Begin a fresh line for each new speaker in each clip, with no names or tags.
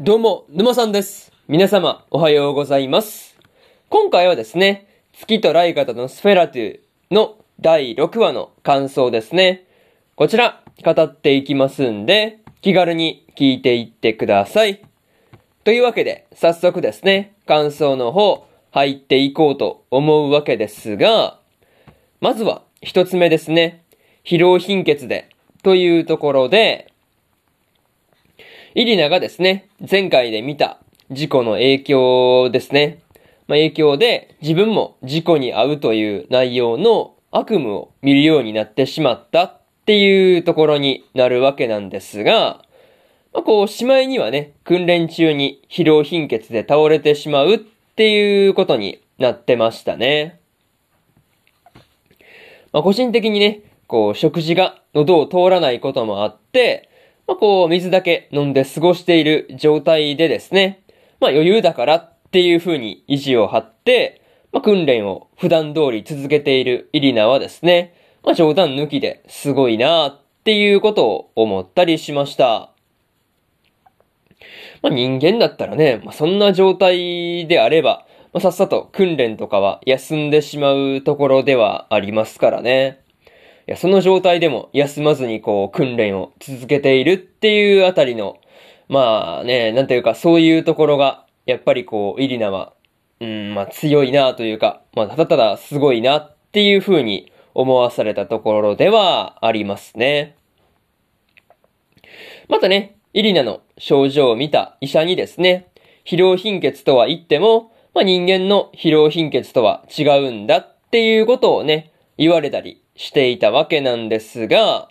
どうも、沼さんです。皆様、おはようございます。今回はですね、月とライカとのスフェラトゥの第6話の感想ですね。こちら、語っていきますんで、気軽に聞いていってください。というわけで、早速ですね、感想の方、入っていこうと思うわけですが、まずは、一つ目ですね。疲労貧血で、というところで、イリナがですね、前回で見た事故の影響ですね。まあ、影響で自分も事故に遭うという内容の悪夢を見るようになってしまったっていうところになるわけなんですが、まあ、こう、しまいにはね、訓練中に疲労貧血で倒れてしまうっていうことになってましたね。まあ、個人的にね、こう、食事が喉を通らないこともあって、まあ、こう、水だけ飲んで過ごしている状態でですね、まあ、余裕だからっていう風に意地を張って、まあ、訓練を普段通り続けているイリナはですね、まあ、冗談抜きですごいなっていうことを思ったりしました。まあ、人間だったらね、まあ、そんな状態であれば、まあ、さっさと訓練とかは休んでしまうところではありますからね。いや、その状態でも休まずにこう訓練を続けているっていうあたりの、まあね、なんていうかそういうところが、やっぱりこう、イリナは、うん、まあ強いなというか、まあただただすごいなっていう風に思わされたところではありますね。またね、イリナの症状を見た医者にですね、疲労貧血とは言っても、まあ人間の疲労貧血とは違うんだっていうことをね、言われたりしていたわけなんですが、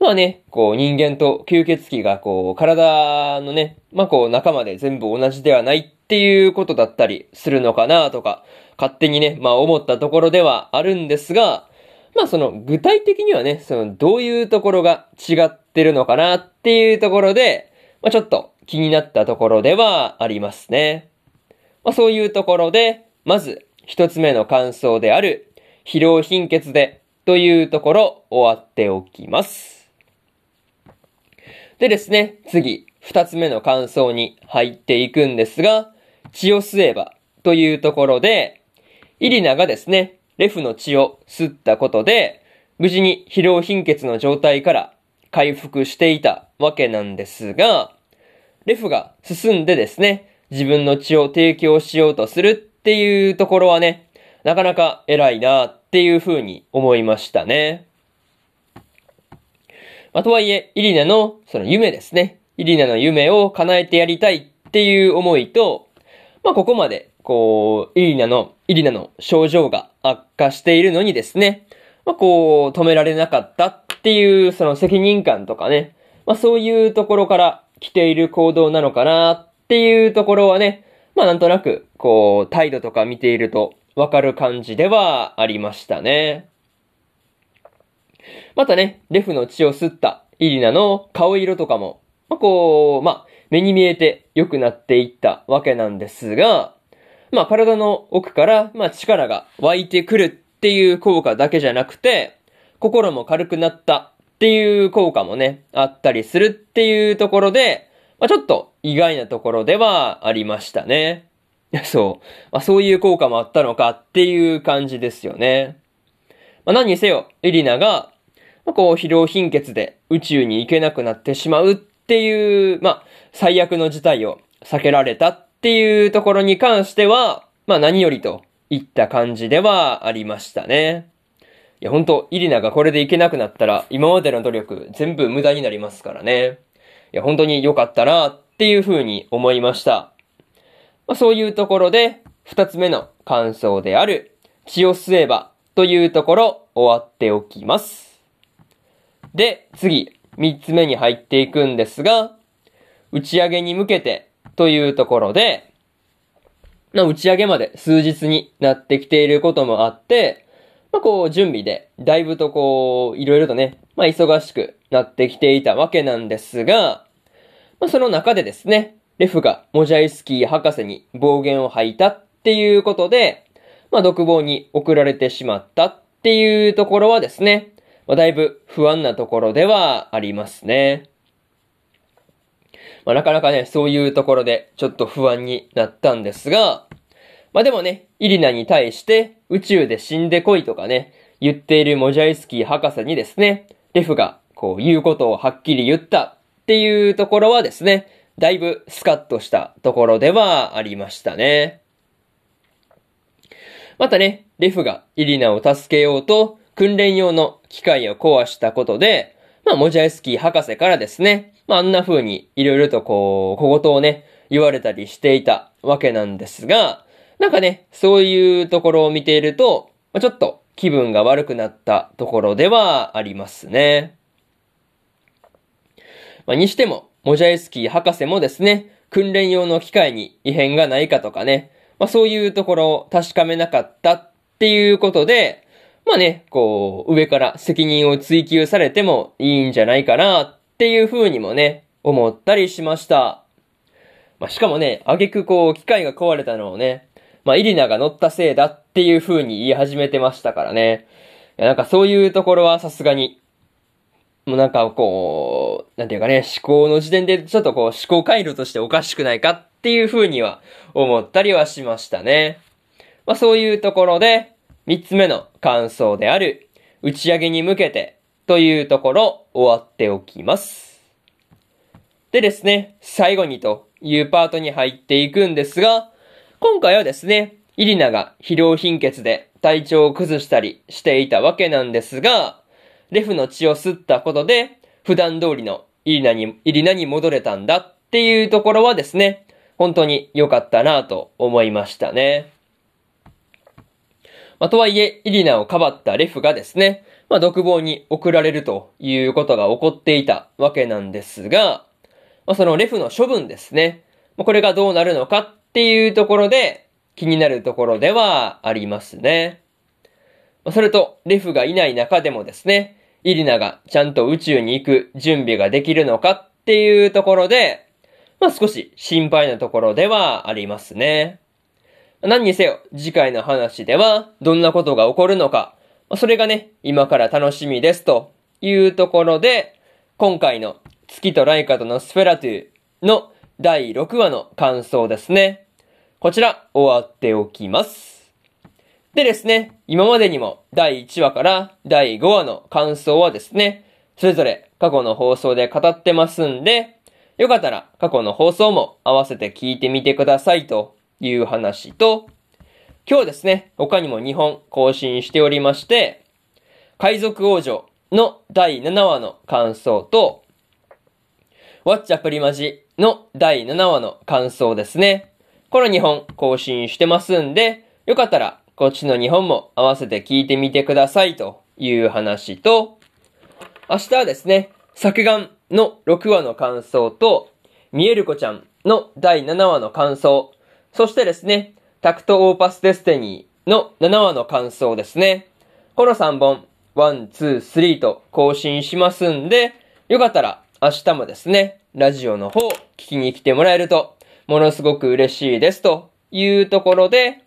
まあね、こう人間と吸血鬼がこう体のね、まあこう仲間で全部同じではないっていうことだったりするのかなとか、勝手にね、まあ思ったところではあるんですが、まあその具体的にはね、そのどういうところが違ってるのかなっていうところで、まあちょっと気になったところではありますね。まあそういうところで、まず一つ目の感想である疲労貧血でというところ終わっておきます。でですね、次、二つ目の感想に入っていくんですが、血を吸えばというところで、イリナがですね、レフの血を吸ったことで、無事に疲労貧血の状態から回復していたわけなんですが、レフが進んでですね、自分の血を提供しようとするっていうところはね、なかなか偉いなっていう風に思いましたね。まあ、とはいえ、イリナのその夢ですね。イリナの夢を叶えてやりたいっていう思いと、まあ、ここまで、こう、イリナの、イリナの症状が悪化しているのにですね、まあ、こう、止められなかったっていう、その責任感とかね、まあ、そういうところから来ている行動なのかなっていうところはね、まあ、なんとなく、こう、態度とか見ているとわかる感じではありましたね。またね、レフの血を吸ったイリナの顔色とかも、まあ、こう、まあ、目に見えて良くなっていったわけなんですが、まあ、体の奥から、まあ、力が湧いてくるっていう効果だけじゃなくて、心も軽くなったっていう効果もね、あったりするっていうところで、まあ、ちょっと意外なところではありましたね。そう。まあ、そういう効果もあったのかっていう感じですよね。まあ、何にせよ、エリナが、まあ、こう、疲労貧血で宇宙に行けなくなってしまうっていう、まあ、最悪の事態を避けられたっていうところに関しては、まあ、何よりといった感じではありましたね。いや、本当イリナがこれで行けなくなったら、今までの努力全部無駄になりますからね。いや、本当に良かったなっていうふうに思いました。まあ、そういうところで、二つ目の感想である、血を吸えばというところ終わっておきます。で、次、三つ目に入っていくんですが、打ち上げに向けてというところで、ま、打ち上げまで数日になってきていることもあって、まあ、こう、準備で、だいぶとこう、いろいろとね、まあ、忙しくなってきていたわけなんですが、まあ、その中でですね、レフがモジャイスキー博士に暴言を吐いたっていうことで、まあ、独房に送られてしまったっていうところはですね、まあ、だいぶ不安なところではありますね。まあ、なかなかね、そういうところでちょっと不安になったんですが、まあでもね、イリナに対して宇宙で死んでこいとかね、言っているモジャイスキー博士にですね、レフがこう言うことをはっきり言ったっていうところはですね、だいぶスカッとしたところではありましたね。またね、レフがイリナを助けようと訓練用の機械を壊したことで、まあ、モジャイスキー博士からですね、まあ、あんな風にいろいろとこう、小言をね、言われたりしていたわけなんですが、なんかね、そういうところを見ていると、ま、ちょっと気分が悪くなったところではありますね。まあ、にしても、モジャイスキー博士もですね、訓練用の機械に異変がないかとかね、まあ、そういうところを確かめなかったっていうことで、まあね、こう、上から責任を追求されてもいいんじゃないかなっていう風にもね、思ったりしました。まあ、しかもね、あげくこう、機械が壊れたのをね、まあ、イリナが乗ったせいだっていう風に言い始めてましたからね。いやなんかそういうところはさすがに、もうなんかこう、なんていうかね、思考の時点でちょっとこう思考回路としておかしくないかっていう風には思ったりはしましたね。まあそういうところで、三つ目の感想である、打ち上げに向けてというところ終わっておきます。でですね、最後にというパートに入っていくんですが、今回はですね、イリナが疲労貧血で体調を崩したりしていたわけなんですが、レフの血を吸ったことで、普段通りのイリナに、イリナに戻れたんだっていうところはですね、本当に良かったなと思いましたね。まあ、とはいえ、イリナをかばったレフがですね、まあ、独房に送られるということが起こっていたわけなんですが、まあ、そのレフの処分ですね。まあ、これがどうなるのかっていうところで気になるところではありますね。まあ、それと、レフがいない中でもですね、イリナがちゃんと宇宙に行く準備ができるのかっていうところで、まあ少し心配なところではありますね。何にせよ、次回の話ではどんなことが起こるのか、それがね、今から楽しみですというところで、今回の月とライカとのスフェラトゥーの第6話の感想ですね。こちら終わっておきます。でですね、今までにも第1話から第5話の感想はですね、それぞれ過去の放送で語ってますんで、よかったら過去の放送も合わせて聞いてみてくださいという話と、今日ですね、他にも2本更新しておりまして、海賊王女の第7話の感想と、ワッチャプリマジの第7話の感想ですね。この2本更新してますんで、よかったらこっちの2本も合わせて聞いてみてくださいという話と、明日はですね、作眼の6話の感想と、見える子ちゃんの第7話の感想、そしてですね、タクトオーパスデステニーの7話の感想ですね。この3本、1、2、3と更新しますんで、よかったら明日もですね、ラジオの方聞きに来てもらえると、ものすごく嬉しいですというところで、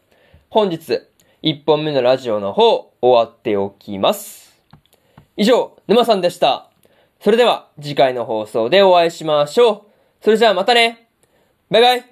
本日1本目のラジオの方、終わっておきます。以上、沼さんでした。それでは、次回の放送でお会いしましょう。それじゃあまたねバイバイ